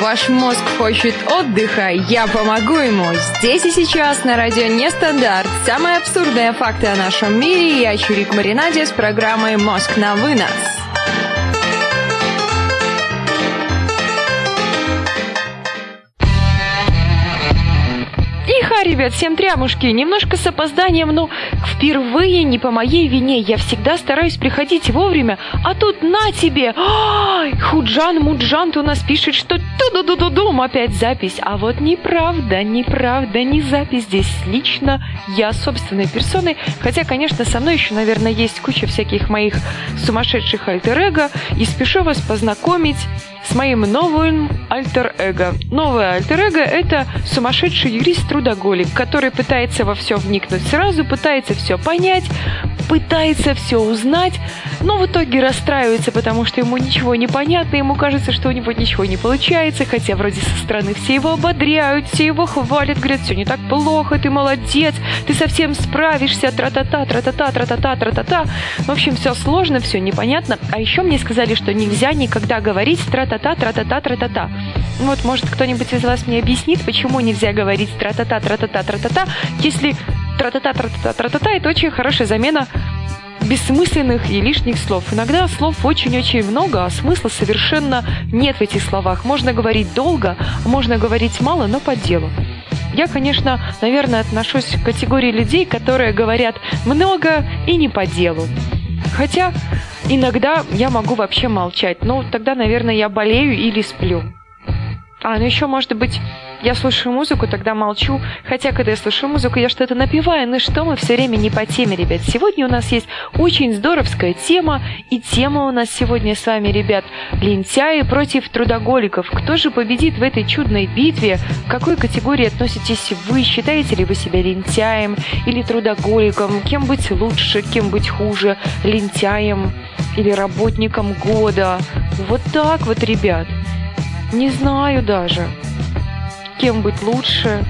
Ваш мозг хочет отдыха, я помогу ему. Здесь и сейчас на радио Нестандарт. Самые абсурдные факты о нашем мире. Я Чурик Маринаде с программой «Мозг на вынос». Ребят, всем трямушки. Немножко с опозданием, но впервые не по моей вине. Я всегда стараюсь приходить вовремя, а тут на тебе. Ай, Худжан Муджан у нас пишет, что ту-ду-ду-ду-дум, опять запись. А вот неправда, неправда, не запись здесь. Лично я собственной персоной. Хотя, конечно, со мной еще, наверное, есть куча всяких моих сумасшедших альтер-эго. И спешу вас познакомить с моим новым альтер-эго. Новое альтер-эго – это сумасшедший юрист-трудоголик, который пытается во все вникнуть сразу, пытается все понять, пытается все узнать, но в итоге расстраивается, потому что ему ничего не понятно, ему кажется, что у него ничего не получается, хотя вроде со стороны все его ободряют, все его хвалят, говорят, все не так плохо, ты молодец, ты совсем справишься, тра-та-та, тра-та-та, тра-та-та, тра-та-та. В общем, все сложно, все непонятно. А еще мне сказали, что нельзя никогда говорить тра-та-та, тра-та-та, тра-та-та. Вот, может, кто-нибудь из вас мне объяснит, почему нельзя говорить тра-та-та, тра-та-та, тра-та-та, если тра-та-та, тра-та-та, тра-та-та, это очень хорошая замена бессмысленных и лишних слов. Иногда слов очень-очень много, а смысла совершенно нет в этих словах. Можно говорить долго, можно говорить мало, но по делу. Я, конечно, наверное, отношусь к категории людей, которые говорят много и не по делу. Хотя иногда я могу вообще молчать, но тогда, наверное, я болею или сплю. А, ну еще, может быть, я слушаю музыку, тогда молчу. Хотя, когда я слушаю музыку, я что-то напиваю. Ну что мы все время не по теме, ребят. Сегодня у нас есть очень здоровская тема. И тема у нас сегодня с вами, ребят, лентяи против трудоголиков. Кто же победит в этой чудной битве? К какой категории относитесь вы? Считаете ли вы себя лентяем или трудоголиком? Кем быть лучше, кем быть хуже? Лентяем или работником года? Вот так вот, ребят. Не знаю даже кем быть лучше.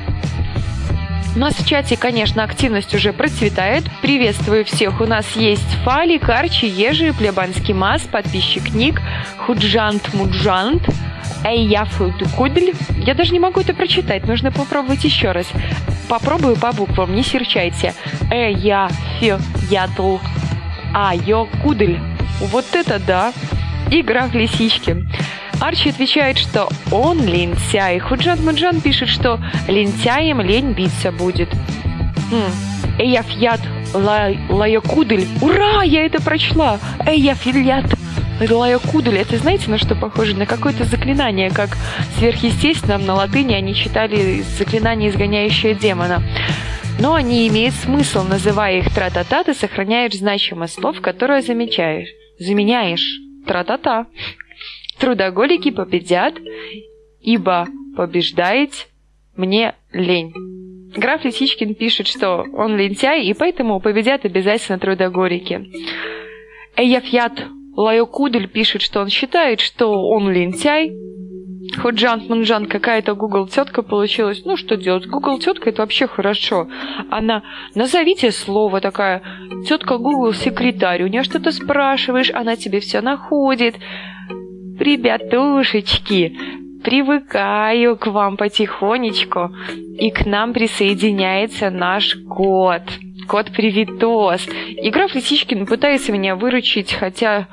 У нас в чате, конечно, активность уже процветает. Приветствую всех. У нас есть Фалик, Арчи, Ежи, Плебанский Мас, подписчик Ник, Худжант Муджант, Эйяфутукудль. Я даже не могу это прочитать, нужно попробовать еще раз. Попробую по буквам, не серчайте. Эйяфятл Айокудль. Вот это да! Игра в лисички. Арчи отвечает, что он лентяй. Худжан Муджан пишет, что лентяем лень биться будет. Хм. Эяфьят лаякудель. Ура, я это прочла. Эяфильят лаякудель. Это знаете, на что похоже? На какое-то заклинание, как сверхъестественном на латыни они читали заклинание, изгоняющее демона но они имеют смысл, называя их тра-та-та, ты сохраняешь значимость слов, которые замечаешь. Заменяешь. Тра-та-та. Трудоголики победят, ибо побеждает мне лень. Граф Лисичкин пишет, что он лентяй, и поэтому победят обязательно трудоголики. Эяфьят Лайокудель пишет, что он считает, что он лентяй. Худжан Мунжан какая-то Google тетка получилась. Ну что делать? Google тетка это вообще хорошо. Она назовите слово такая. Тетка Google секретарь. У нее что-то спрашиваешь, она тебе все находит. Ребятушечки, привыкаю к вам потихонечку, и к нам присоединяется наш кот. Кот Привитос. И граф Лисичкин пытается меня выручить, хотя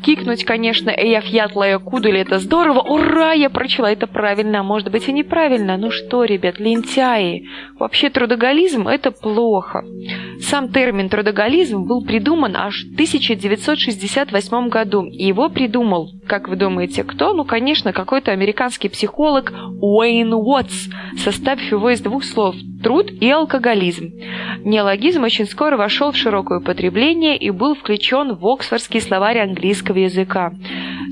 кикнуть, конечно, «Эя фьятлая кудули» — это здорово, ура, я прочла это правильно, а может быть и неправильно. Ну что, ребят, лентяи, вообще трудоголизм — это плохо. Сам термин трудоголизм был придуман аж в 1968 году, и его придумал, как вы думаете, кто? Ну, конечно, какой-то американский психолог Уэйн Уотс, составив его из двух слов труд и алкоголизм. Неологизм очень скоро вошел в широкое употребление и был включен в Оксфордский словарь английского языка.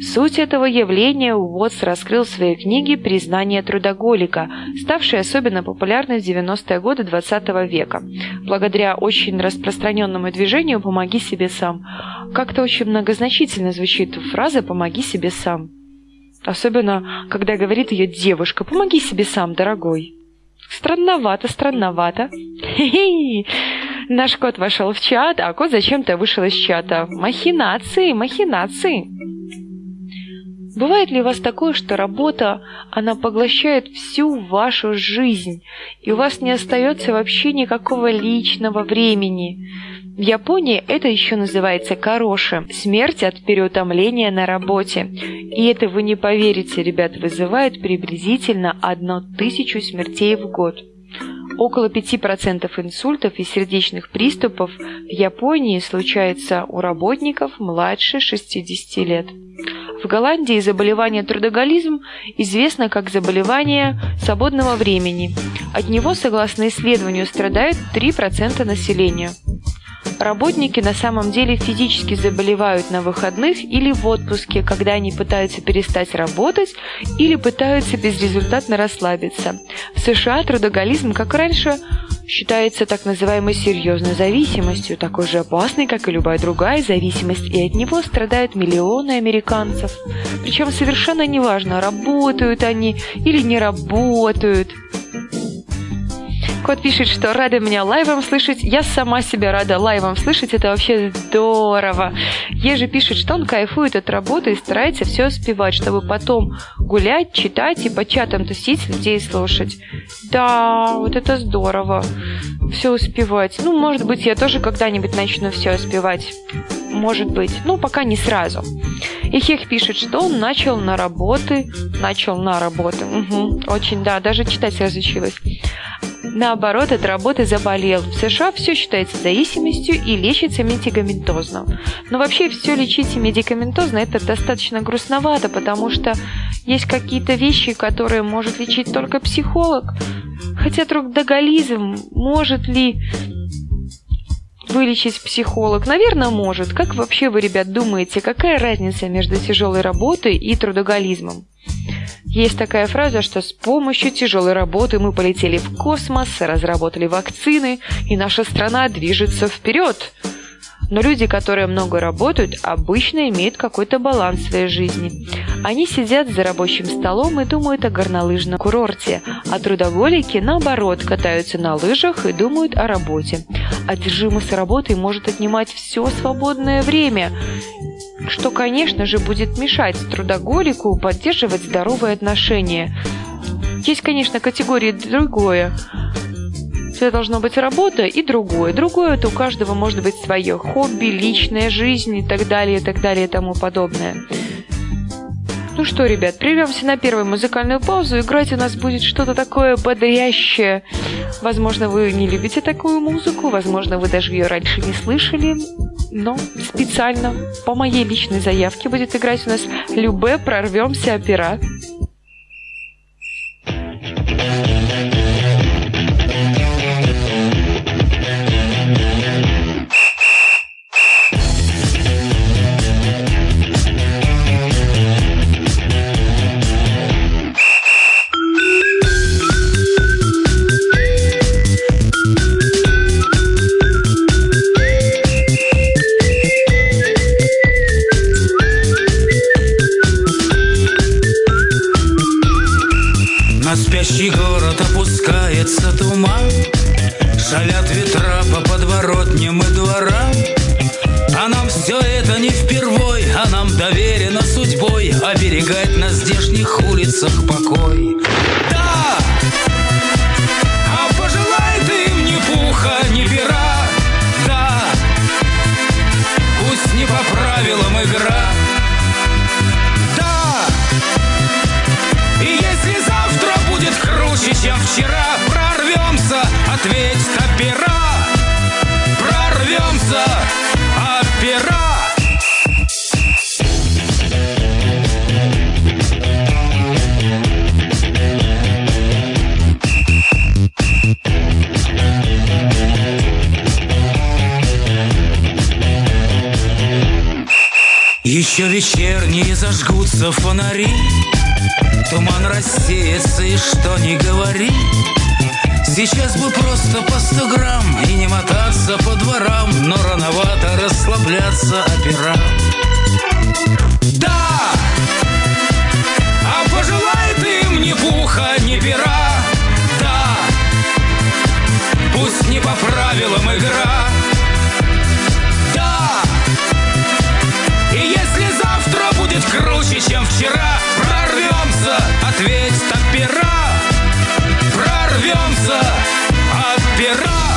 Суть этого явления Уотс раскрыл в своей книге «Признание трудоголика», ставшей особенно популярной в 90-е годы XX -го века, благодаря очень распространенному движению «помоги себе сам». Как-то очень многозначительно звучит фраза «помоги себе сам». Особенно, когда говорит ее девушка «помоги себе сам, дорогой». Странновато, странновато. Хе-хе. Наш кот вошел в чат, а кот зачем-то вышел из чата. Махинации, махинации. Бывает ли у вас такое, что работа, она поглощает всю вашу жизнь, и у вас не остается вообще никакого личного времени? В Японии это еще называется кароши – смерть от переутомления на работе. И это, вы не поверите, ребят, вызывает приблизительно одну тысячу смертей в год. Около 5% инсультов и сердечных приступов в Японии случается у работников младше 60 лет. В Голландии заболевание трудоголизм известно как заболевание свободного времени. От него, согласно исследованию, страдают 3% населения. Работники на самом деле физически заболевают на выходных или в отпуске, когда они пытаются перестать работать или пытаются безрезультатно расслабиться. В США трудоголизм, как раньше, считается так называемой серьезной зависимостью, такой же опасной, как и любая другая зависимость, и от него страдают миллионы американцев. Причем совершенно неважно, работают они или не работают. Кот пишет, что рада меня лайвом слышать. Я сама себя рада лайвом слышать. Это вообще здорово. Ежи пишет, что он кайфует от работы и старается все успевать, чтобы потом гулять, читать и по чатам тусить, людей слушать. Да, вот это здорово. Все успевать. Ну, может быть, я тоже когда-нибудь начну все успевать. Может быть. Ну, пока не сразу. И Хех пишет, что он начал на работы. Начал на работы. Угу. Очень, да, даже читать разучилась наоборот, от работы заболел. В США все считается зависимостью и лечится медикаментозно. Но вообще все лечить медикаментозно это достаточно грустновато, потому что есть какие-то вещи, которые может лечить только психолог. Хотя трудоголизм может ли вылечить психолог? Наверное, может. Как вообще вы, ребят, думаете, какая разница между тяжелой работой и трудоголизмом? Есть такая фраза, что с помощью тяжелой работы мы полетели в космос, разработали вакцины, и наша страна движется вперед. Но люди, которые много работают, обычно имеют какой-то баланс в своей жизни. Они сидят за рабочим столом и думают о горнолыжном курорте, а трудоголики, наоборот, катаются на лыжах и думают о работе. Одержимость работой может отнимать все свободное время что, конечно же, будет мешать трудоголику поддерживать здоровые отношения. Есть, конечно, категории другое. Это должно быть работа и другое. Другое это у каждого может быть свое хобби, личная жизнь и так далее, и так далее и тому подобное. Ну что, ребят, прервемся на первую музыкальную паузу. Играть у нас будет что-то такое бодрящее. Возможно, вы не любите такую музыку, возможно, вы даже ее раньше не слышали но специально по моей личной заявке будет играть у нас Любе «Прорвемся опера». Еще вечерние зажгутся фонари. Туман рассеется и что не говори. Сейчас бы просто по сто грамм И не мотаться по дворам Но рановато расслабляться опера. Да! А пожелает им ни пуха, ни пера. Да! Пусть не по правилам игра будет круче, чем вчера. Прорвемся, ответь от пера. Прорвемся от пера.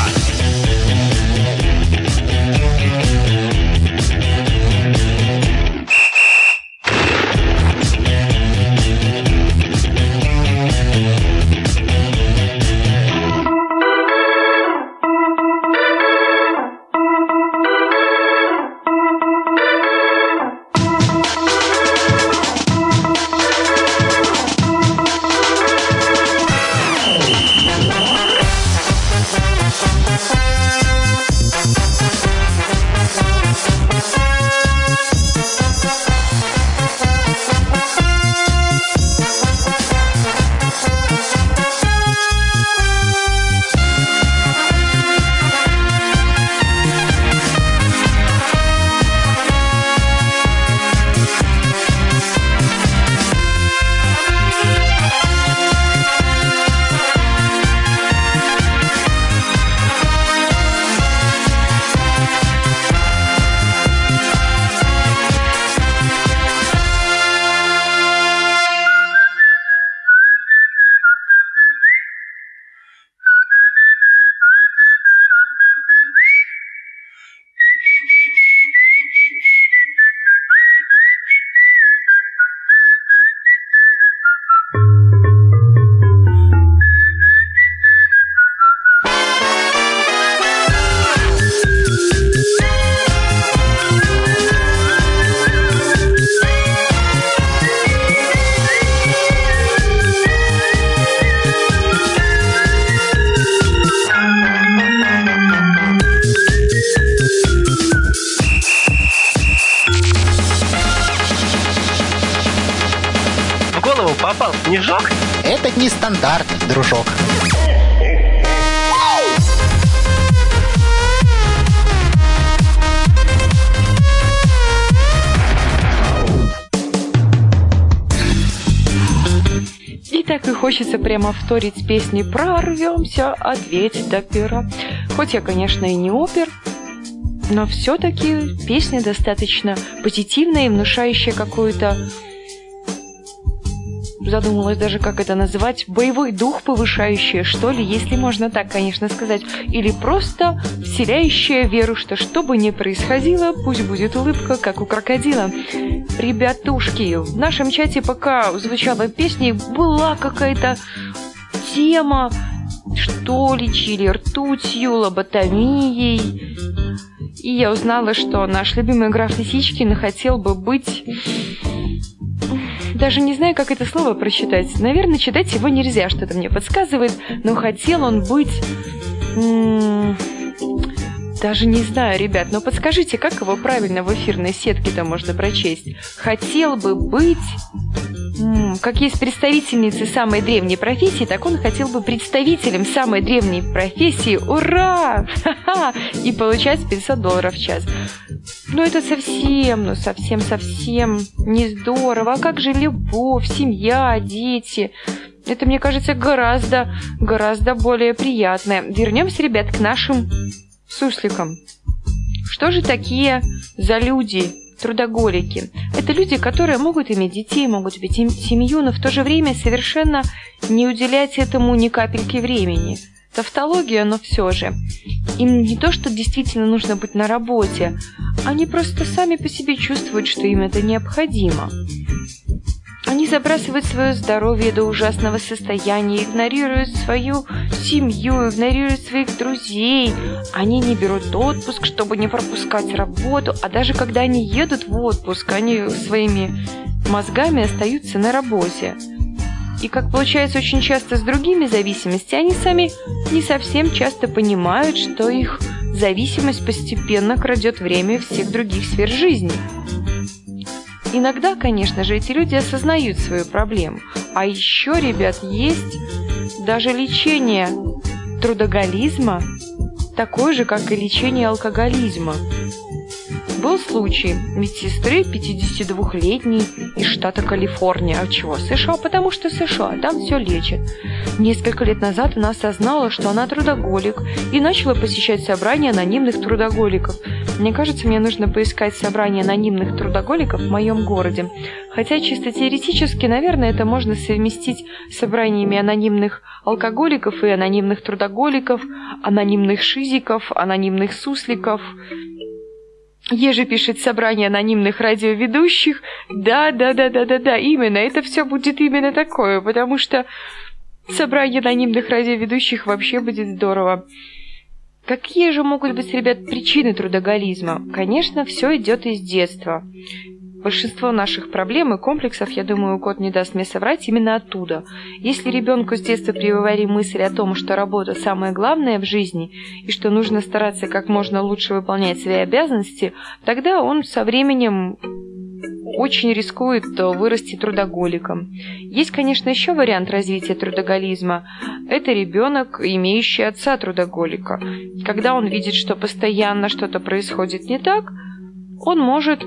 Прямо вторить песни «Прорвемся, ответь до пера». Хоть я, конечно, и не опер, но все-таки песня достаточно позитивная и внушающая какую-то задумалась даже, как это называть, боевой дух повышающее, что ли, если можно так, конечно, сказать, или просто вселяющая веру, что что бы ни происходило, пусть будет улыбка, как у крокодила. Ребятушки, в нашем чате пока звучала песня, была какая-то тема, что лечили ртутью, лоботомией. И я узнала, что наш любимый граф Лисичкин хотел бы быть даже не знаю, как это слово прочитать. Наверное, читать его нельзя, что-то мне подсказывает, но хотел он быть... Даже не знаю, ребят, но подскажите, как его правильно в эфирной сетке-то можно прочесть? Хотел бы быть... Как есть представительницы самой древней профессии, так он хотел бы представителем самой древней профессии. Ура! Ха-ха! И получать 500 долларов в час. Ну это совсем, ну совсем-совсем не здорово. А как же любовь, семья, дети? Это, мне кажется, гораздо, гораздо более приятное. Вернемся, ребят, к нашим сусликам. Что же такие за люди, трудоголики? Это люди, которые могут иметь детей, могут иметь семью, но в то же время совершенно не уделять этому ни капельки времени – Тавтология, но все же. Им не то, что действительно нужно быть на работе, они просто сами по себе чувствуют, что им это необходимо. Они забрасывают свое здоровье до ужасного состояния, игнорируют свою семью, игнорируют своих друзей. Они не берут отпуск, чтобы не пропускать работу, а даже когда они едут в отпуск, они своими мозгами остаются на работе. И как получается очень часто с другими зависимостями, они сами не совсем часто понимают, что их зависимость постепенно крадет время всех других сфер жизни. Иногда, конечно же, эти люди осознают свою проблему. А еще, ребят, есть даже лечение трудоголизма, такое же, как и лечение алкоголизма. Был случай медсестры 52-летней из штата Калифорния. А чего? США, потому что США, там все лечат. Несколько лет назад она осознала, что она трудоголик, и начала посещать собрания анонимных трудоголиков. Мне кажется, мне нужно поискать собрание анонимных трудоголиков в моем городе. Хотя чисто теоретически, наверное, это можно совместить с собраниями анонимных алкоголиков и анонимных трудоголиков, анонимных шизиков, анонимных сусликов Еже пишет собрание анонимных радиоведущих. Да, да, да, да, да, да, именно. Это все будет именно такое, потому что собрание анонимных радиоведущих вообще будет здорово. Какие же могут быть, ребят, причины трудоголизма? Конечно, все идет из детства. Большинство наших проблем и комплексов, я думаю, кот не даст мне соврать, именно оттуда. Если ребенку с детства прививали мысль о том, что работа самое главное в жизни, и что нужно стараться как можно лучше выполнять свои обязанности, тогда он со временем очень рискует вырасти трудоголиком. Есть, конечно, еще вариант развития трудоголизма. Это ребенок, имеющий отца трудоголика. Когда он видит, что постоянно что-то происходит не так, он может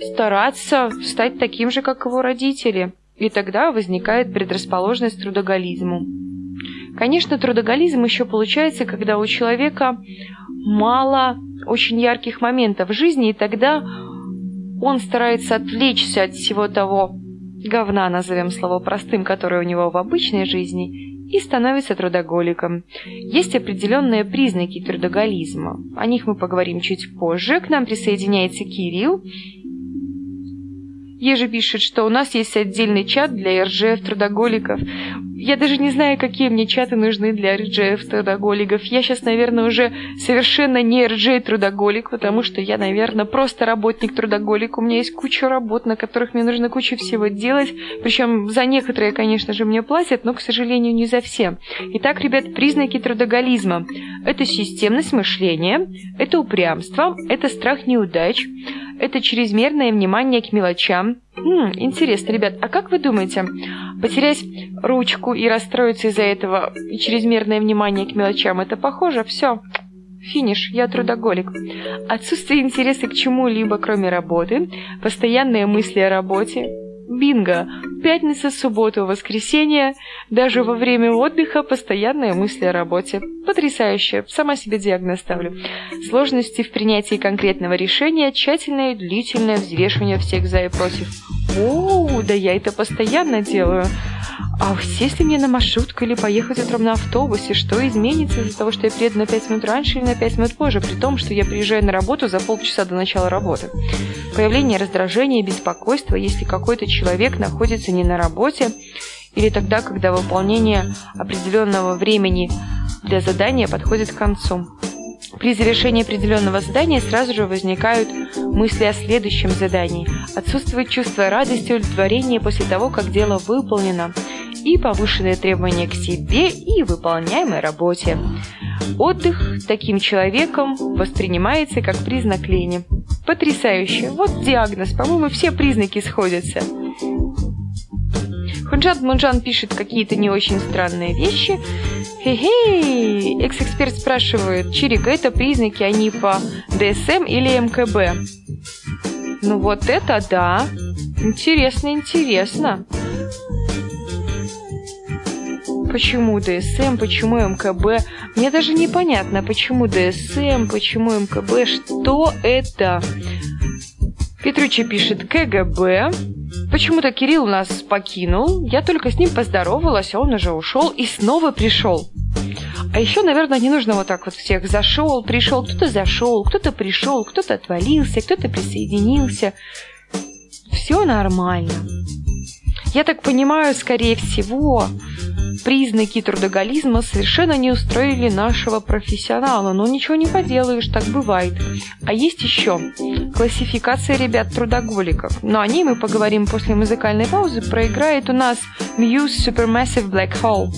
стараться стать таким же, как его родители, и тогда возникает предрасположенность к трудоголизму. Конечно, трудоголизм еще получается, когда у человека мало очень ярких моментов в жизни, и тогда он старается отвлечься от всего того говна, назовем слово простым, которое у него в обычной жизни, и становится трудоголиком. Есть определенные признаки трудоголизма. О них мы поговорим чуть позже. К нам присоединяется Кирилл, Еже пишет, что у нас есть отдельный чат для РЖФ трудоголиков. Я даже не знаю, какие мне чаты нужны для РЖФ трудоголиков. Я сейчас, наверное, уже совершенно не РЖ трудоголик, потому что я, наверное, просто работник трудоголик. У меня есть куча работ, на которых мне нужно кучу всего делать. Причем за некоторые, конечно же, мне платят, но, к сожалению, не за все. Итак, ребят, признаки трудоголизма. Это системность мышления, это упрямство, это страх неудач, это чрезмерное внимание к мелочам. М, интересно, ребят, а как вы думаете, потерять ручку и расстроиться из-за этого и чрезмерное внимание к мелочам, это похоже? Все, Финиш, я трудоголик. Отсутствие интереса к чему-либо, кроме работы, постоянные мысли о работе, Бинго! Пятница, суббота, воскресенье. Даже во время отдыха постоянные мысли о работе. Потрясающе. Сама себе диагноз ставлю. Сложности в принятии конкретного решения, тщательное и длительное взвешивание всех за и против. О, да я это постоянно делаю. А сесть ли мне на маршрутку или поехать утром на автобусе? Что изменится из-за того, что я приеду на 5 минут раньше или на 5 минут позже, при том, что я приезжаю на работу за полчаса до начала работы? Появление раздражения беспокойства, если какой-то человек находится не на работе, или тогда, когда выполнение определенного времени для задания подходит к концу. При завершении определенного задания сразу же возникают мысли о следующем задании. Отсутствует чувство радости и удовлетворения после того, как дело выполнено и повышенные требования к себе и выполняемой работе. Отдых таким человеком воспринимается как признак лени. Потрясающе. Вот диагноз. По-моему, все признаки сходятся. Хунджан Мунджан пишет какие-то не очень странные вещи. Хе-хей! Экс-эксперт спрашивает, Чирик, это признаки, они по ДСМ или МКБ? Ну вот это да. Интересно, интересно. Почему ДСМ, почему МКБ? Мне даже непонятно, почему ДСМ, почему МКБ, что это? Петручи пишет КГБ. Почему-то Кирилл нас покинул. Я только с ним поздоровалась, а он уже ушел и снова пришел. А еще, наверное, не нужно вот так вот всех зашел, пришел, кто-то зашел, кто-то пришел, кто-то отвалился, кто-то присоединился. Все нормально. Я так понимаю, скорее всего, признаки трудоголизма совершенно не устроили нашего профессионала, но ничего не поделаешь, так бывает. А есть еще классификация ребят трудоголиков, но о ней мы поговорим после музыкальной паузы. Проиграет у нас Muse Supermassive Black Hole.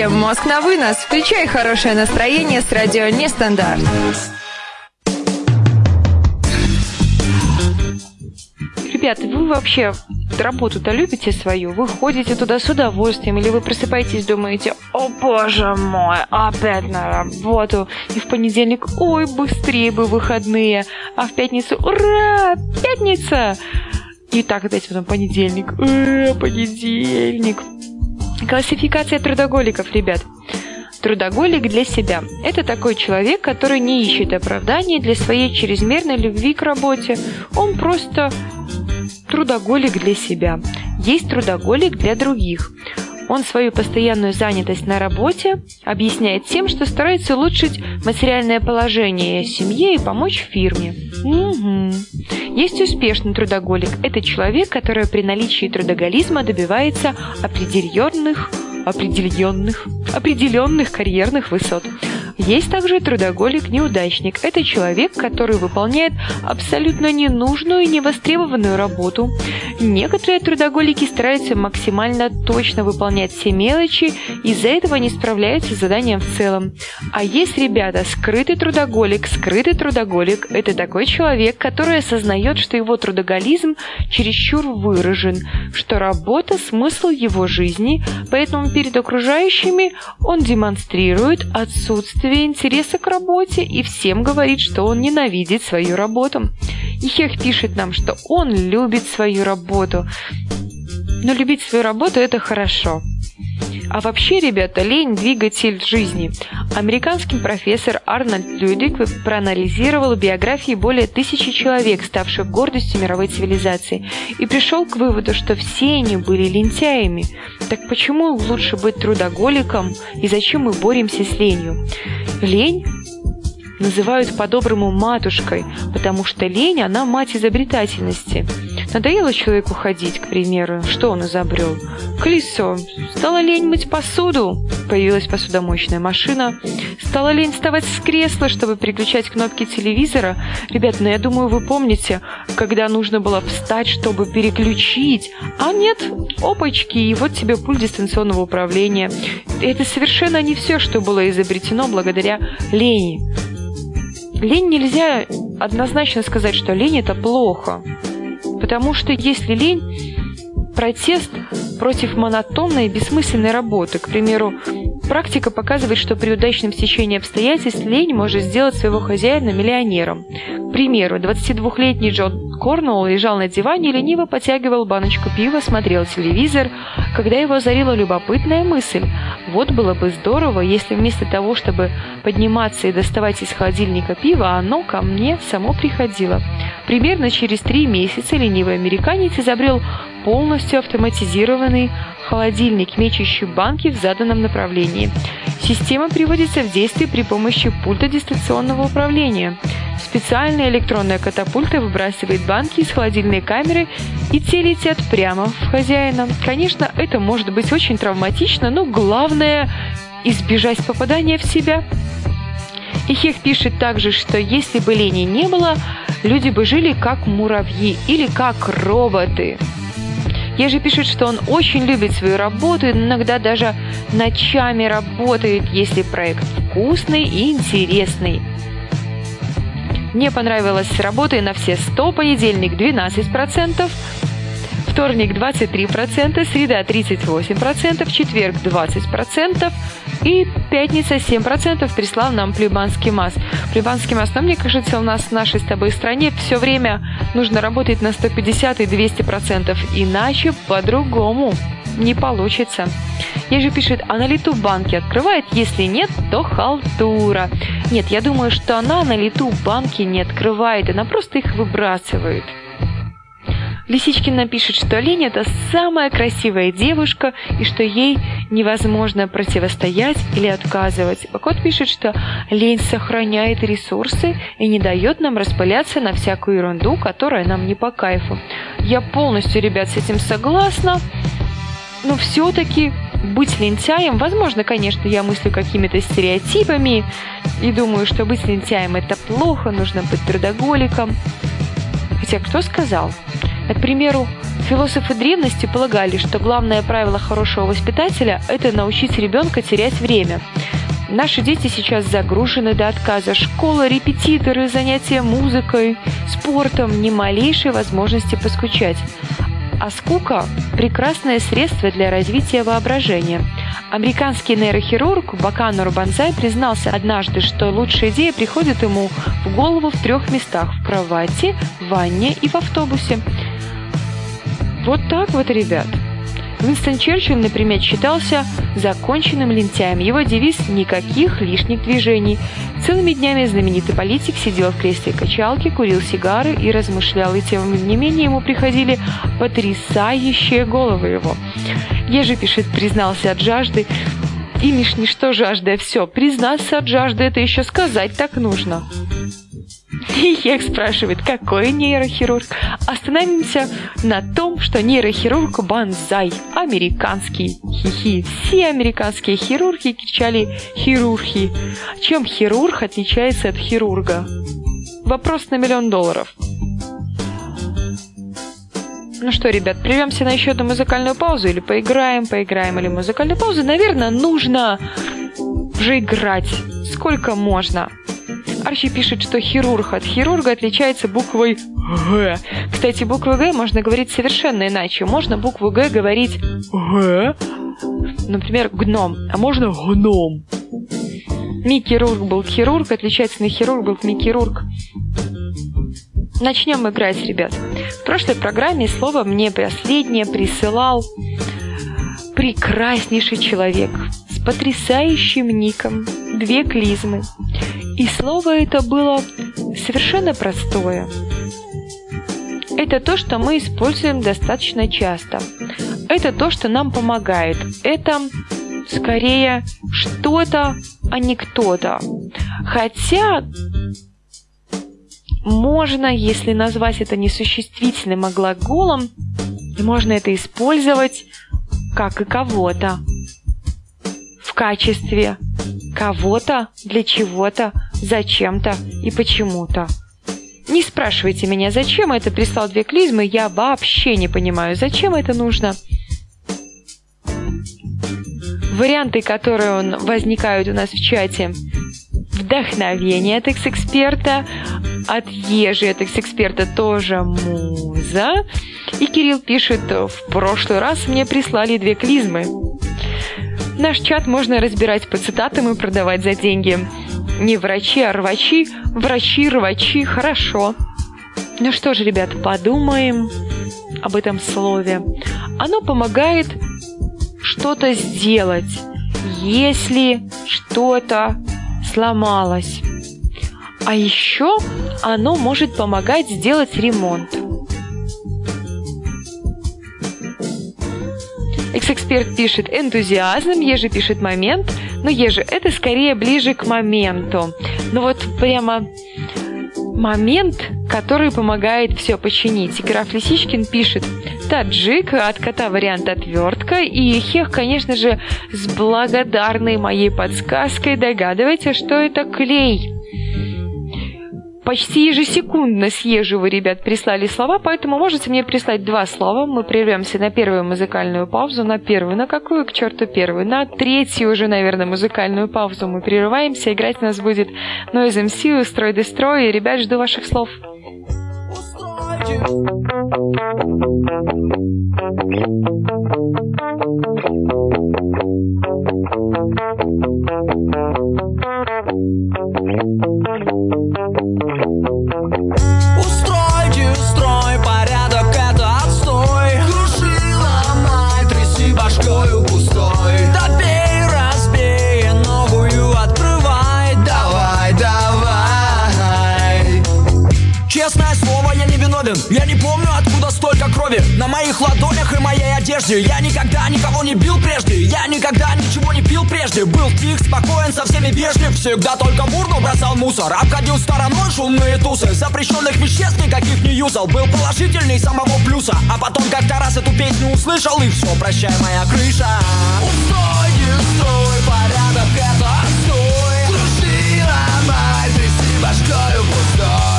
Маринаде, мозг на вынос. Включай хорошее настроение с радио Нестандарт. Ребят, вы вообще работу-то любите свою? Вы ходите туда с удовольствием? Или вы просыпаетесь, думаете, о боже мой, опять на работу? И в понедельник, ой, быстрее бы выходные. А в пятницу, ура, пятница! И так опять потом понедельник, э, понедельник. Классификация трудоголиков, ребят. Трудоголик для себя – это такой человек, который не ищет оправданий для своей чрезмерной любви к работе. Он просто трудоголик для себя. Есть трудоголик для других. Он свою постоянную занятость на работе объясняет тем, что старается улучшить материальное положение семьи и помочь фирме. Угу. Есть успешный трудоголик. Это человек, который при наличии трудоголизма добивается определенных определенных, определенных карьерных высот. Есть также трудоголик-неудачник. Это человек, который выполняет абсолютно ненужную и невостребованную работу. Некоторые трудоголики стараются максимально точно выполнять все мелочи, из-за этого не справляются с заданием в целом. А есть, ребята, скрытый трудоголик. Скрытый трудоголик – это такой человек, который осознает, что его трудоголизм чересчур выражен, что работа – смысл его жизни, поэтому перед окружающими он демонстрирует отсутствие интереса к работе и всем говорит, что он ненавидит свою работу. Ихех пишет нам, что он любит свою работу. Но любить свою работу – это хорошо. А вообще, ребята, лень – двигатель жизни. Американский профессор Арнольд Людик проанализировал биографии более тысячи человек, ставших гордостью мировой цивилизации, и пришел к выводу, что все они были лентяями. Так почему лучше быть трудоголиком и зачем мы боремся с ленью? Лень называют по-доброму матушкой, потому что лень, она мать изобретательности. Надоело человеку ходить, к примеру, что он изобрел? Колесо. Стало лень мыть посуду. Появилась посудомоечная машина. Стало лень вставать с кресла, чтобы переключать кнопки телевизора. Ребят, ну я думаю, вы помните, когда нужно было встать, чтобы переключить. А нет, опачки, и вот тебе пульт дистанционного управления. Это совершенно не все, что было изобретено благодаря лени. Лень нельзя однозначно сказать, что лень это плохо. Потому что если лень – протест против монотонной и бессмысленной работы, к примеру, Практика показывает, что при удачном стечении обстоятельств лень может сделать своего хозяина миллионером. К примеру, 22-летний Джон Корнуолл лежал на диване и лениво потягивал баночку пива, смотрел телевизор, когда его озарила любопытная мысль. Вот было бы здорово, если вместо того, чтобы подниматься и доставать из холодильника пиво, оно ко мне само приходило. Примерно через три месяца ленивый американец изобрел полностью автоматизированный холодильник, мечущий банки в заданном направлении. Система приводится в действие при помощи пульта дистанционного управления. Специальная электронная катапульта выбрасывает банки из холодильной камеры, и те летят прямо в хозяина. Конечно, это может быть очень травматично, но главное – избежать попадания в себя. Ихех пишет также, что если бы лени не было, люди бы жили как муравьи или как роботы. Ежи пишет, что он очень любит свою работу и иногда даже ночами работает, если проект вкусный и интересный. Мне понравилось с работой на все 100, понедельник 12%, вторник 23%, среда 38%, четверг 20% и пятница 7% прислал нам Плебанский масс. Плебанский масс, но мне кажется, у нас в нашей с тобой стране все время нужно работать на 150 и 200%, иначе по-другому не получится. Еже пишет, а на лету банки открывает? Если нет, то халтура. Нет, я думаю, что она на лету банки не открывает, она просто их выбрасывает. Лисичкина пишет, что Лень – это самая красивая девушка и что ей невозможно противостоять или отказывать. Бакот пишет, что лень сохраняет ресурсы и не дает нам распыляться на всякую ерунду, которая нам не по кайфу. Я полностью, ребят, с этим согласна, но все-таки быть лентяем, возможно, конечно, я мыслю какими-то стереотипами и думаю, что быть лентяем это плохо, нужно быть трудоголиком. Хотя кто сказал? К примеру, философы древности полагали, что главное правило хорошего воспитателя – это научить ребенка терять время. Наши дети сейчас загружены до отказа. Школа, репетиторы, занятия музыкой, спортом, ни малейшей возможности поскучать. А скука – прекрасное средство для развития воображения. Американский нейрохирург Баканур Банзай признался однажды, что лучшая идея приходит ему в голову в трех местах – в кровати, в ванне и в автобусе. Вот так вот, ребят. Уинстон Черчилль, например, считался законченным лентяем. Его девиз «никаких лишних движений». Целыми днями знаменитый политик сидел в кресле качалки, курил сигары и размышлял, и тем не менее ему приходили потрясающие головы его. Еже пишет, признался от жажды, Имиш не что жажда, все, признаться от жажды, это еще сказать так нужно. Хек спрашивает, какой нейрохирург? Остановимся на том, что нейрохирург Банзай, американский. Хихи. Все американские хирурги кричали хирурги. Чем хирург отличается от хирурга? Вопрос на миллион долларов. Ну что, ребят, прервемся на еще одну музыкальную паузу или поиграем, поиграем или музыкальную паузу? Наверное, нужно уже играть. Сколько можно? Арчи пишет, что хирург от хирурга отличается буквой Г. Кстати, букву Г можно говорить совершенно иначе. Можно букву Г говорить Г, например, гном, а можно гном. Микирург был хирург, на хирург был микирург. Начнем играть, ребят. В прошлой программе слово мне последнее присылал прекраснейший человек с потрясающим ником, две клизмы. И слово это было совершенно простое. Это то, что мы используем достаточно часто. Это то, что нам помогает. Это скорее что-то, а не кто-то. Хотя можно, если назвать это несуществительным, а глаголом, можно это использовать как и кого-то в качестве кого-то, для чего-то, зачем-то и почему-то. Не спрашивайте меня, зачем это прислал две клизмы, я вообще не понимаю, зачем это нужно. Варианты, которые он, возникают у нас в чате. Вдохновение от экс-эксперта, от Ежи от экс-эксперта тоже муза. И Кирилл пишет, в прошлый раз мне прислали две клизмы. Наш чат можно разбирать по цитатам и продавать за деньги. Не врачи, а рвачи. Врачи, рвачи, хорошо. Ну что же, ребят, подумаем об этом слове. Оно помогает что-то сделать, если что-то сломалось. А еще оно может помогать сделать ремонт. Экс-эксперт пишет энтузиазм, Ежи пишет момент, но Ежи это скорее ближе к моменту. Ну вот прямо момент, который помогает все починить. Граф Лисичкин пишет таджик, от кота вариант отвертка, и Хех, конечно же, с благодарной моей подсказкой догадывается, что это клей почти ежесекундно с Ежева, ребят, прислали слова, поэтому можете мне прислать два слова. Мы прервемся на первую музыкальную паузу, на первую, на какую, к черту, первую, на третью уже, наверное, музыкальную паузу мы прерываемся. Играть у нас будет Noise MC, Устрой Дестрой. Ребят, жду ваших слов. Устройте, устрой порядок, это отстой. Круши, ломай, тряси башкою пустой. Добей, разбей, новую открывай. Давай, давай. Честное слово, я не виновен Я не помню, крови На моих ладонях и моей одежде. Я никогда никого не бил прежде Я никогда ничего не пил прежде. Был тих, спокоен, со всеми вежлив Всегда только в урну бросал мусор Обходил стороной шумные тусы. Запрещенных веществ никаких не юзал Был положительный самого плюса. А потом как-то раз эту песню услышал И все, прощай, моя крыша. Устрой, строй, порядок, это отстой. Круши, ломай, тряси башкою пустой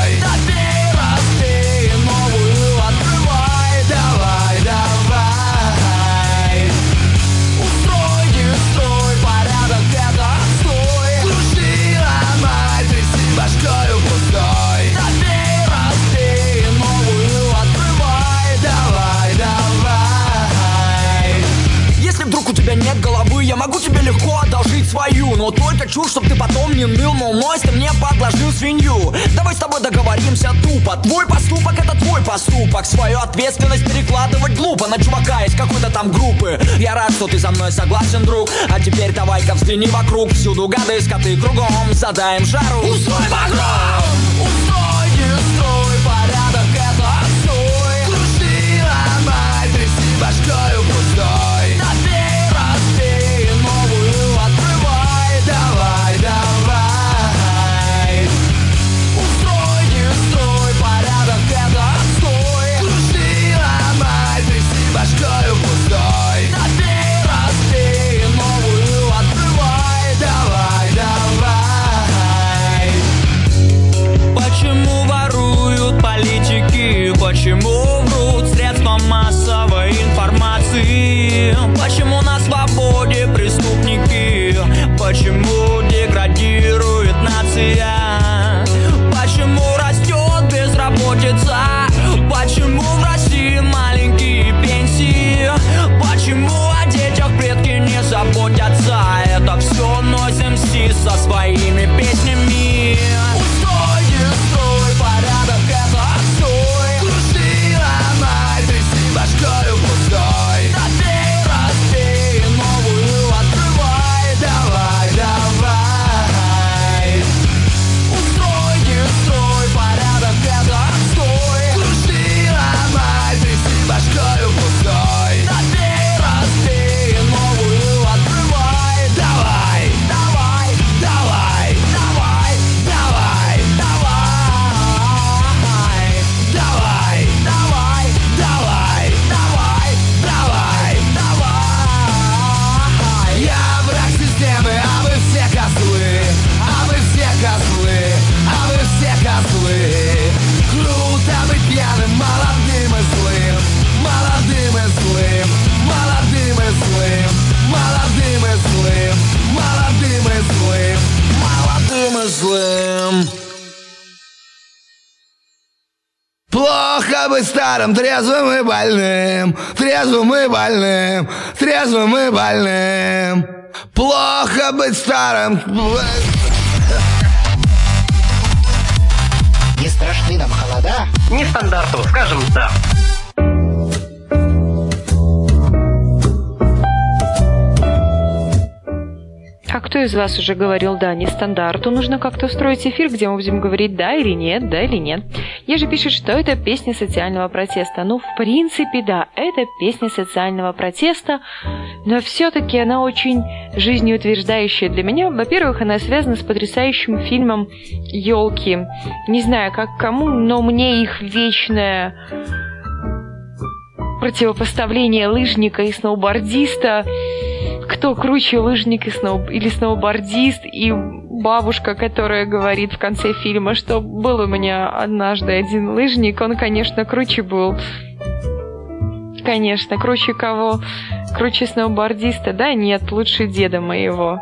поступок Свою ответственность перекладывать глупо На чувака из какой-то там группы. Я рад, что ты со мной согласен, друг. А теперь давай-ка взгляни вокруг. Всюду гады, скоты кругом Задаем жару. Устрой погром! Устрой, Старым, трезвым и больным, трезвым и больным, трезвым и больным. Плохо быть старым. Не страшны нам холода? Нестандарту, скажем да. Кто из вас уже говорил «да» нестандарту? Нужно как-то устроить эфир, где мы будем говорить «да» или «нет», «да» или «нет». Еже пишет, что это песня социального протеста. Ну, в принципе, да, это песня социального протеста, но все-таки она очень жизнеутверждающая для меня. Во-первых, она связана с потрясающим фильмом «Елки». Не знаю, как кому, но мне их вечное противопоставление лыжника и сноубордиста кто круче лыжник и сноу... или сноубордист, и бабушка, которая говорит в конце фильма, что был у меня однажды один лыжник, он, конечно, круче был. Конечно, круче кого? Круче сноубордиста? Да нет, лучше деда моего.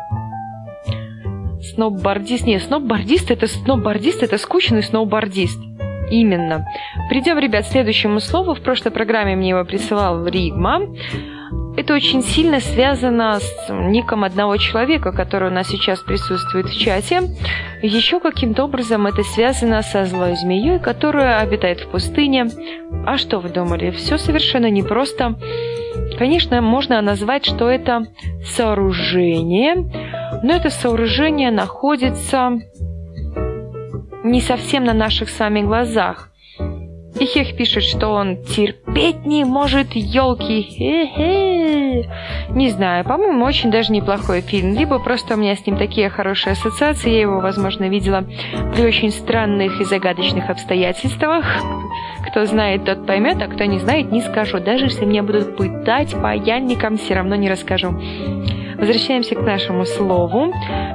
Сноубордист? Нет, сноубордист это сноубордист, это скучный сноубордист. Именно. Придем, ребят, к следующему слову. В прошлой программе мне его присылал Ригма. Это очень сильно связано с ником одного человека, который у нас сейчас присутствует в чате. Еще каким-то образом это связано со злой змеей, которая обитает в пустыне. А что вы думали? Все совершенно непросто. Конечно, можно назвать, что это сооружение, но это сооружение находится не совсем на наших с вами глазах. И Хех пишет, что он терпеть не может елки. Хе-хе. Не знаю, по-моему, очень даже неплохой фильм. Либо просто у меня с ним такие хорошие ассоциации. Я его, возможно, видела при очень странных и загадочных обстоятельствах. Кто знает, тот поймет, а кто не знает, не скажу. Даже если меня будут пытать паяльником, все равно не расскажу. Возвращаемся к нашему слову.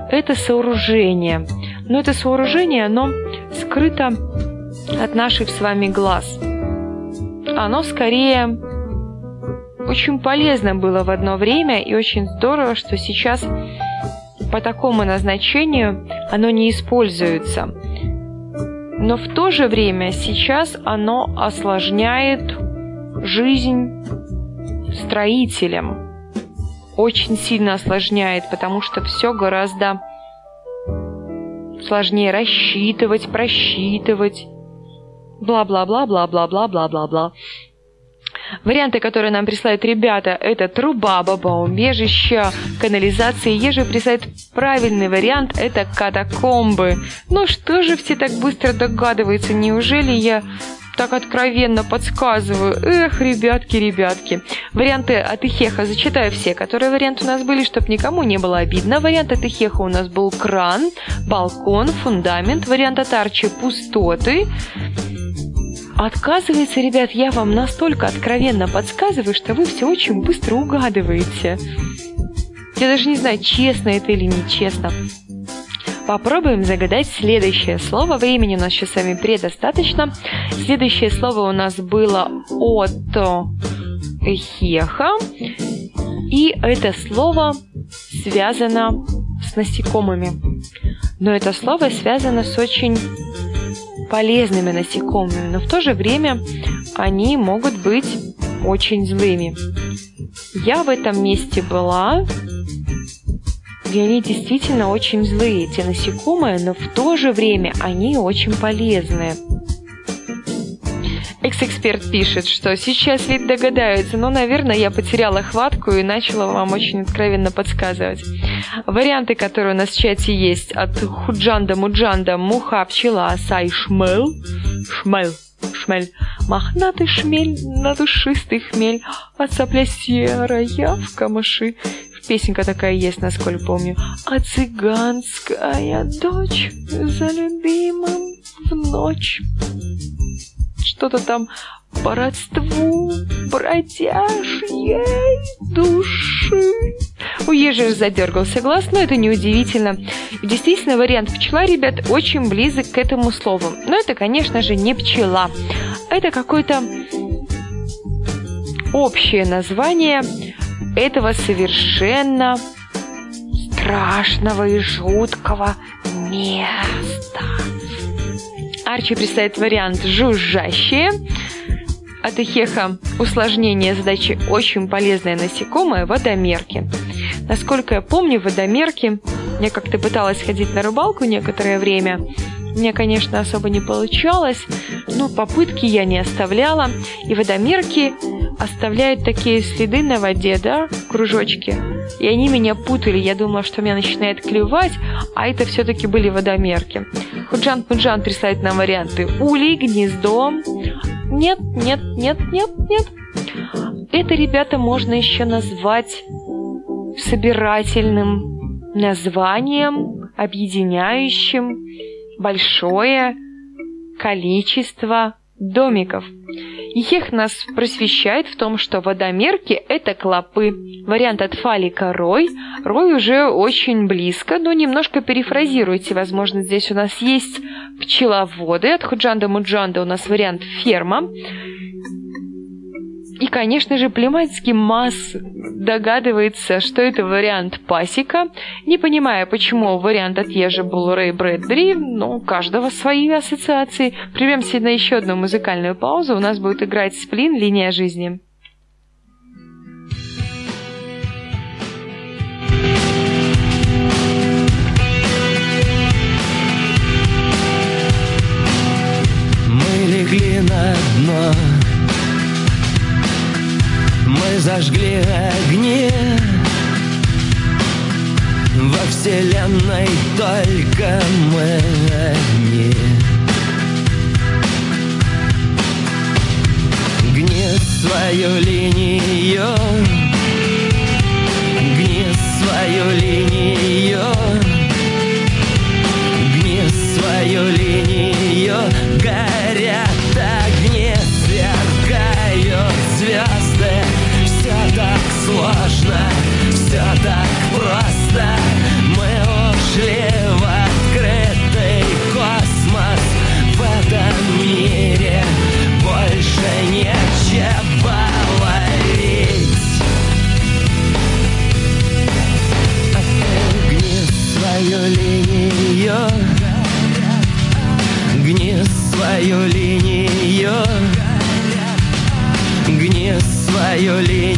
Это сооружение. Но это сооружение, оно скрыто от наших с вами глаз. Оно скорее очень полезно было в одно время и очень здорово, что сейчас по такому назначению оно не используется. Но в то же время сейчас оно осложняет жизнь строителям. очень сильно осложняет, потому что все гораздо сложнее рассчитывать, просчитывать. Бла-бла-бла-бла-бла-бла-бла-бла-бла. Варианты, которые нам присылают ребята, это труба, бомбежища, канализация. Еже присылает правильный вариант, это катакомбы. Ну что же все так быстро догадываются? Неужели я так откровенно подсказываю. Эх, ребятки, ребятки. Варианты от Ихеха зачитаю все, которые варианты у нас были, чтобы никому не было обидно. Вариант от Ихеха у нас был кран, балкон, фундамент. Вариант от Арчи пустоты. Отказывается, ребят, я вам настолько откровенно подсказываю, что вы все очень быстро угадываете. Я даже не знаю, честно это или нечестно. Попробуем загадать следующее слово. Времени у нас сейчас с вами предостаточно. Следующее слово у нас было от хеха. И это слово связано с насекомыми. Но это слово связано с очень полезными насекомыми, но в то же время они могут быть очень злыми. Я в этом месте была, и они действительно очень злые, эти насекомые, но в то же время они очень полезные. Экс-эксперт пишет, что сейчас ведь догадаются, но, наверное, я потеряла хватку и начала вам очень откровенно подсказывать. Варианты, которые у нас в чате есть, от Худжанда, Муджанда, Муха, Пчела, Сай, Шмел, Шмел, шмель, мохнатый шмель, надушистый хмель, а цапля серая в камыши. Песенка такая есть, насколько помню. А цыганская дочь за любимым в ночь что-то там по родству бродяжьей души. У Ежи задергался глаз, но это неудивительно. Действительно, вариант пчела, ребят, очень близок к этому слову. Но это, конечно же, не пчела. Это какое-то общее название этого совершенно страшного и жуткого места. Арчи представит вариант «жужжащие». От Эхеха усложнение задачи очень полезное насекомое – водомерки. Насколько я помню, водомерки... Я как-то пыталась ходить на рыбалку некоторое время. Мне, конечно, особо не получалось, но попытки я не оставляла. И водомерки оставляют такие следы на воде, да, кружочки. И они меня путали. Я думала, что меня начинает клевать, а это все-таки были водомерки. Худжан Пунджан присылает нам варианты. Улей, гнездо. Нет, нет, нет, нет, нет. Это, ребята, можно еще назвать собирательным названием, объединяющим большое количество домиков. Их нас просвещает в том, что водомерки – это клопы. Вариант от фалика – рой. Рой уже очень близко, но немножко перефразируйте. Возможно, здесь у нас есть пчеловоды. От худжанда муджанда у нас вариант ферма. И, конечно же, Плематский масс догадывается, что это вариант пасека, не понимая, почему вариант от Ежи был Рэй Брэдбери, но у каждого свои ассоциации. Прервемся на еще одну музыкальную паузу, у нас будет играть сплин «Линия жизни». Мы легли на дно зажгли огни. Во вселенной только мы одни. Гни свою линию. Гни свою линию violée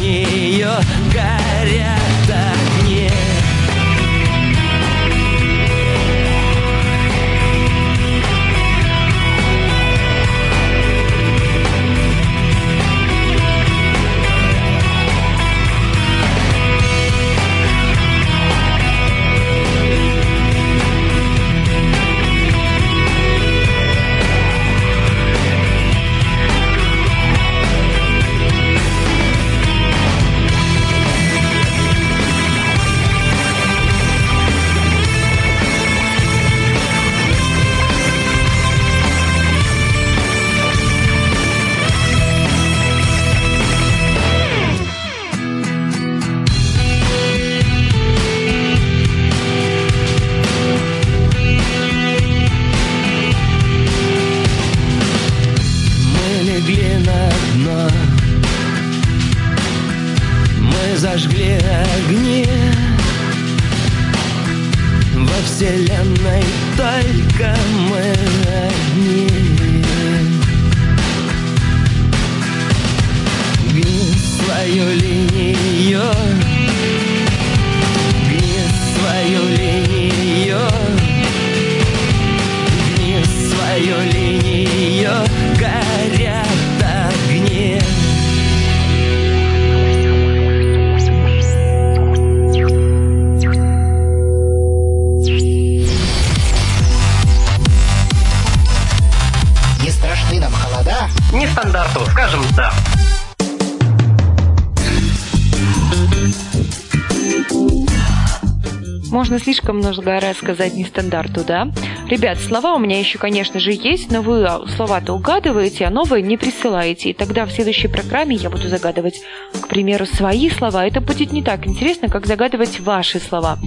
Много раз сказать нестандарту, да? Ребят, слова у меня еще, конечно же, есть, но вы слова-то угадываете, а новые не присылаете. И тогда в следующей программе я буду загадывать, к примеру, свои слова. Это будет не так интересно, как загадывать ваши слова.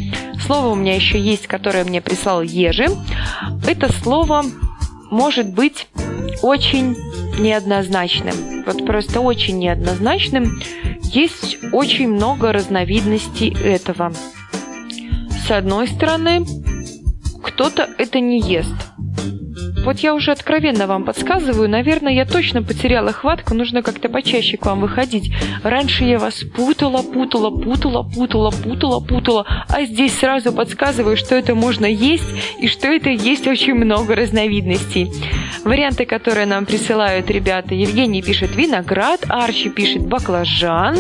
Слово у меня еще есть, которое мне прислал Ежи. Это слово может быть очень неоднозначным. Вот просто очень неоднозначным. Есть очень много разновидностей этого. С одной стороны, кто-то это не ест. Вот я уже откровенно вам подсказываю, наверное, я точно потеряла хватку, нужно как-то почаще к вам выходить. Раньше я вас путала, путала, путала, путала, путала, путала, а здесь сразу подсказываю, что это можно есть и что это есть очень много разновидностей. Варианты, которые нам присылают ребята, Евгений пишет виноград, Арчи пишет баклажан,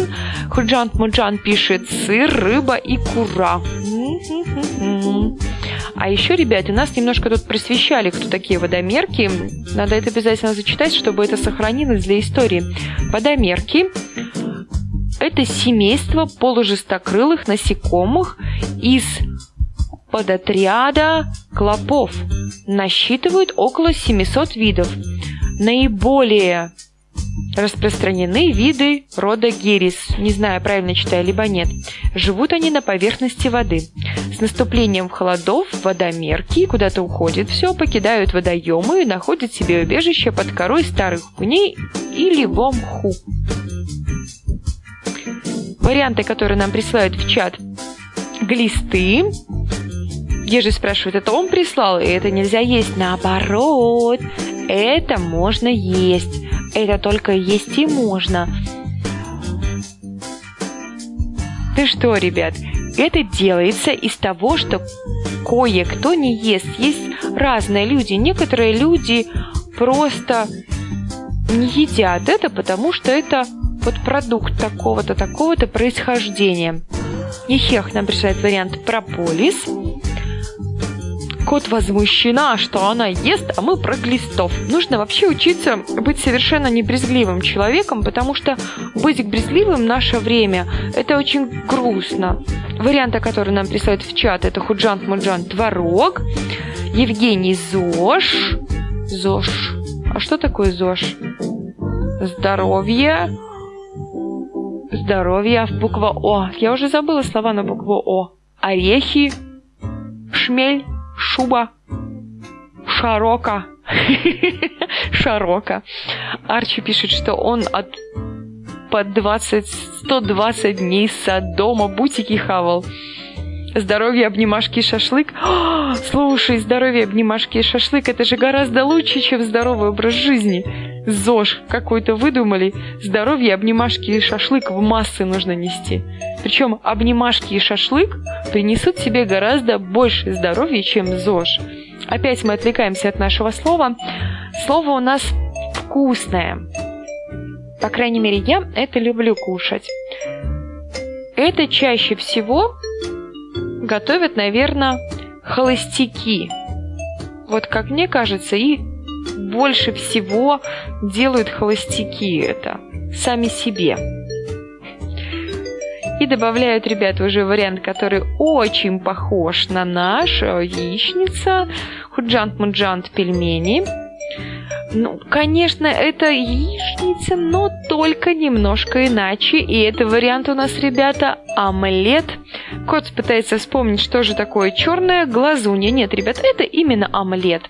Худжан Муджан пишет сыр, рыба и кура. А еще, ребят, у нас немножко тут просвещали, кто такие водомерки. Надо это обязательно зачитать, чтобы это сохранилось для истории. Водомерки – это семейство полужестокрылых насекомых из подотряда клопов. Насчитывают около 700 видов. Наиболее распространены виды рода герис. Не знаю, правильно читаю, либо нет. Живут они на поверхности воды. С наступлением холодов водомерки куда-то уходит все, покидают водоемы и находят себе убежище под корой старых пней или в мху. Варианты, которые нам присылают в чат. Глисты. Ежи спрашивает, это он прислал, и это нельзя есть. Наоборот, это можно есть. Это только есть и можно. Ты что, ребят, это делается из того, что кое-кто не ест. Есть разные люди. Некоторые люди просто не едят это, потому что это вот продукт такого-то, такого-то происхождения. Ехех нам присылает вариант прополис. Кот возмущена, что она ест, а мы про глистов. Нужно вообще учиться быть совершенно не брезгливым человеком, потому что быть брезгливым в наше время – это очень грустно. Варианты, которые нам присылают в чат, это Худжан Муджан Творог, Евгений ЗОЖ. ЗОЖ. А что такое ЗОЖ? Здоровье. Здоровье. Буква О. Я уже забыла слова на букву О. Орехи. Шмель шуба, шарока. шарока. Арчи пишет, что он от под 20, 120 дней с дома бутики хавал. Здоровье, обнимашки шашлык. О, слушай, здоровье, обнимашки шашлык, это же гораздо лучше, чем здоровый образ жизни. ЗОЖ какой-то выдумали. Здоровье, обнимашки и шашлык в массы нужно нести. Причем обнимашки и шашлык принесут себе гораздо больше здоровья, чем ЗОЖ. Опять мы отвлекаемся от нашего слова. Слово у нас вкусное. По крайней мере, я это люблю кушать. Это чаще всего готовят, наверное, холостяки. Вот как мне кажется, и больше всего делают холостяки это сами себе. И добавляют, ребята, уже вариант, который очень похож на наш. Яичница, худжант-муджант пельмени. Ну, конечно, это яичница, но только немножко иначе. И это вариант у нас, ребята, омлет. Кот пытается вспомнить, что же такое черное глазунья. Нет, ребят, это именно омлет.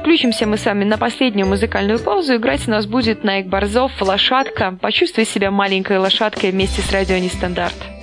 Включимся мы с вами на последнюю музыкальную паузу. Играть у нас будет Найк Борзов «Лошадка». Почувствуй себя маленькой лошадкой вместе с радио Нестандарт.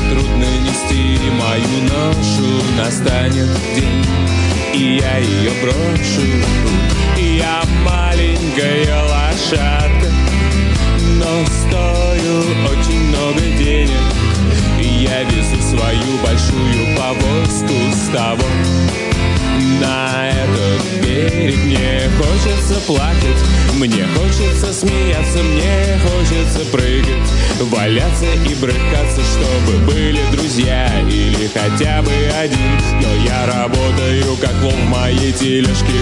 так трудно нести мою ношу. Настанет день, и я ее брошу. Я маленькая лошадка Но стою очень много денег. И я везу свою большую повозку с того на этот берег. Мне хочется плакать, мне хочется смеяться Мне хочется прыгать, валяться и брыкаться Чтобы были друзья или хотя бы один. Но я работаю как лом моей тележке.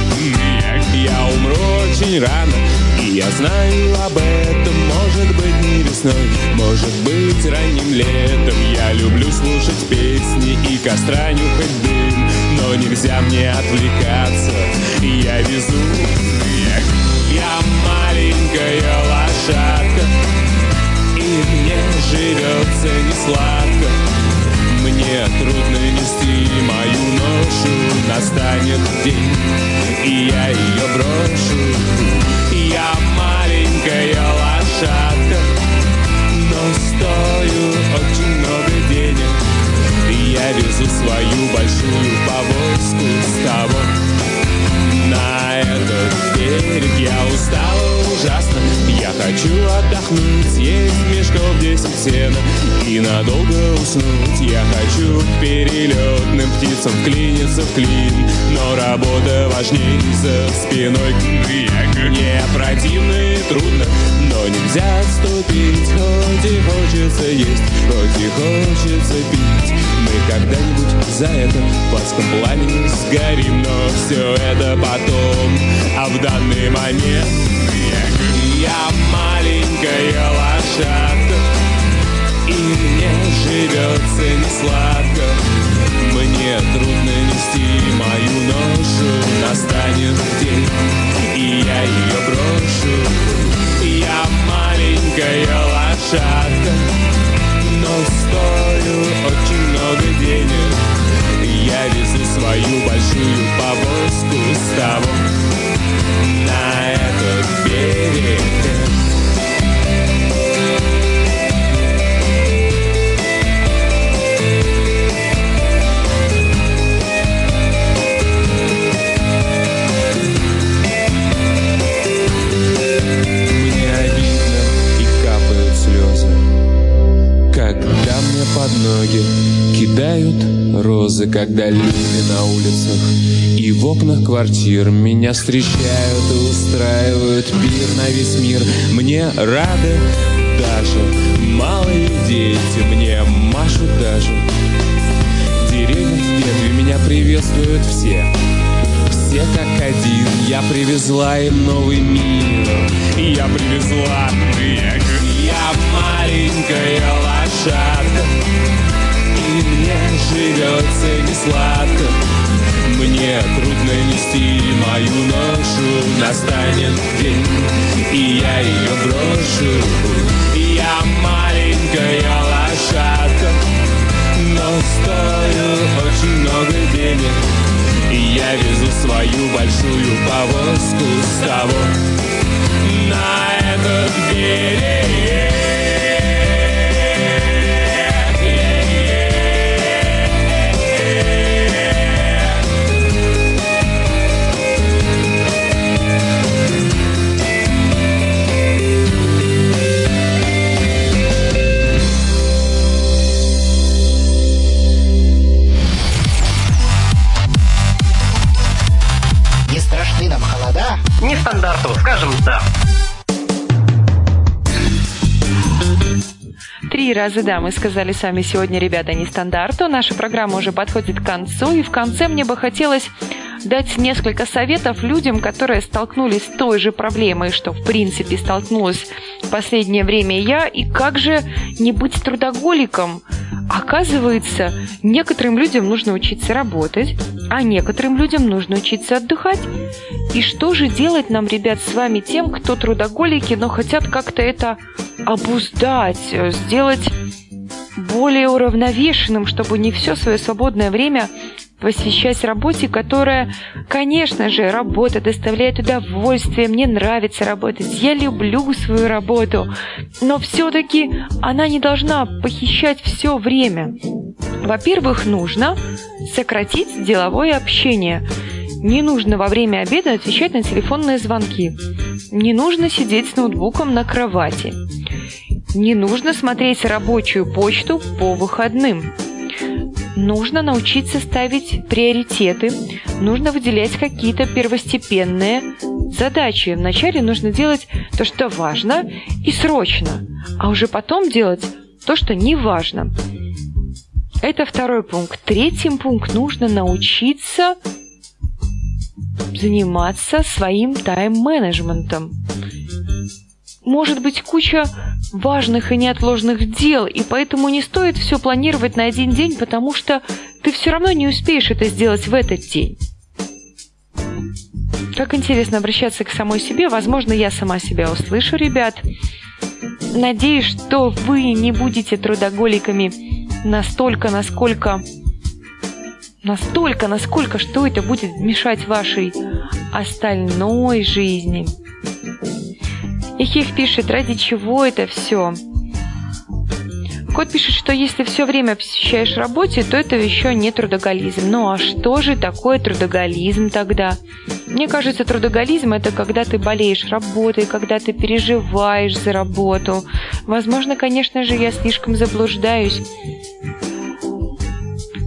Я умру очень рано, и я знаю об этом. Может быть не весной, может быть ранним летом. Я люблю слушать песни и костра нюхать дым но нельзя мне отвлекаться. Я везу, я, я маленькая лошадка, и мне живется не сладко. Мне трудно нести мою ношу, настанет день, и я ее брошу. Я маленькая лошадка, но стою очень много денег я везу свою большую повозку с тобой. На этот берег я устал ужасно. Я хочу отдохнуть, съесть мешков десять сена И надолго уснуть. Я хочу перелетным птицам клиниться в клин Но работа важнее за спиной. Я не противно и трудно но нельзя ступить, хоть и хочется есть, хоть и хочется пить. Мы когда-нибудь за это в адском пламени сгорим, но все это потом. А в данный момент я, я маленькая лошадка, и мне живется не сладко. Мне трудно нести мою ношу, настанет день, и я ее брошу она маленькая лошадка. Но стою очень много денег. Я везу свою большую повозку с того На этот берег. морозы, когда люди на улицах и в окнах квартир меня встречают и устраивают пир на весь мир. Мне рады даже малые дети, мне машут даже. Деревья в меня приветствуют все, все как один. Я привезла им новый мир, я привезла век. Я маленькая лошадка, мне живется не сладко. Мне трудно нести мою ношу. Настанет день, и я ее брошу. Я маленькая лошадка Но стою очень много денег. И я везу свою большую повозку с того. На этот берег. стандарту, скажем «да». Три раза «да» мы сказали сами сегодня, ребята, не стандарту. Наша программа уже подходит к концу, и в конце мне бы хотелось дать несколько советов людям, которые столкнулись с той же проблемой, что в принципе столкнулась в последнее время я, и как же не быть трудоголиком? Оказывается, некоторым людям нужно учиться работать, а некоторым людям нужно учиться отдыхать. И что же делать нам, ребят, с вами тем, кто трудоголики, но хотят как-то это обуздать, сделать более уравновешенным, чтобы не все свое свободное время посвящать работе, которая, конечно же, работа доставляет удовольствие, мне нравится работать, я люблю свою работу, но все-таки она не должна похищать все время. Во-первых, нужно сократить деловое общение. Не нужно во время обеда отвечать на телефонные звонки. Не нужно сидеть с ноутбуком на кровати. Не нужно смотреть рабочую почту по выходным. Нужно научиться ставить приоритеты, нужно выделять какие-то первостепенные задачи. Вначале нужно делать то, что важно и срочно, а уже потом делать то, что не важно. Это второй пункт. Третьим пункт нужно научиться заниматься своим тайм-менеджментом может быть куча важных и неотложных дел, и поэтому не стоит все планировать на один день, потому что ты все равно не успеешь это сделать в этот день. Как интересно обращаться к самой себе. Возможно, я сама себя услышу, ребят. Надеюсь, что вы не будете трудоголиками настолько, насколько настолько, насколько, что это будет мешать вашей остальной жизни. Ихих пишет, ради чего это все? Кот пишет, что если все время посвящаешь работе, то это еще не трудоголизм. Ну а что же такое трудоголизм тогда? Мне кажется, трудоголизм это когда ты болеешь работой, когда ты переживаешь за работу. Возможно, конечно же, я слишком заблуждаюсь.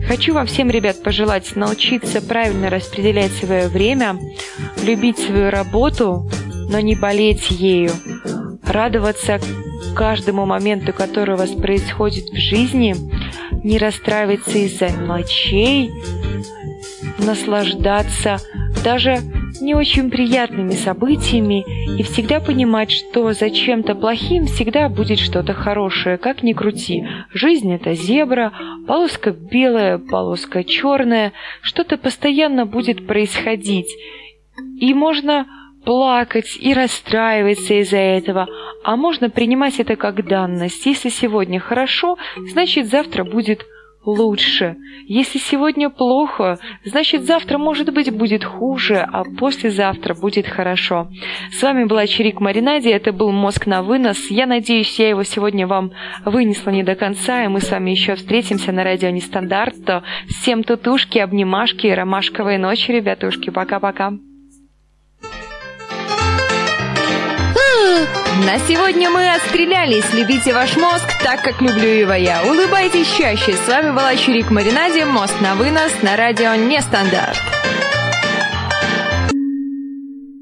Хочу вам всем, ребят, пожелать научиться правильно распределять свое время, любить свою работу, но не болеть ею, радоваться каждому моменту, который у вас происходит в жизни, не расстраиваться из-за мелочей, наслаждаться даже не очень приятными событиями и всегда понимать, что за чем-то плохим всегда будет что-то хорошее, как ни крути. Жизнь — это зебра, полоска белая, полоска черная, что-то постоянно будет происходить. И можно плакать и расстраиваться из-за этого, а можно принимать это как данность. Если сегодня хорошо, значит завтра будет лучше. Если сегодня плохо, значит завтра, может быть, будет хуже, а послезавтра будет хорошо. С вами была Чирик Маринади, это был «Мозг на вынос». Я надеюсь, я его сегодня вам вынесла не до конца, и мы с вами еще встретимся на радио Нестандарт. Всем тутушки, обнимашки, ромашковой ночи, ребятушки. Пока-пока. На сегодня мы отстрелялись. Любите ваш мозг так, как люблю его я. Улыбайтесь чаще. С вами была Чурик Маринаде. Мост на вынос на радио Нестандарт.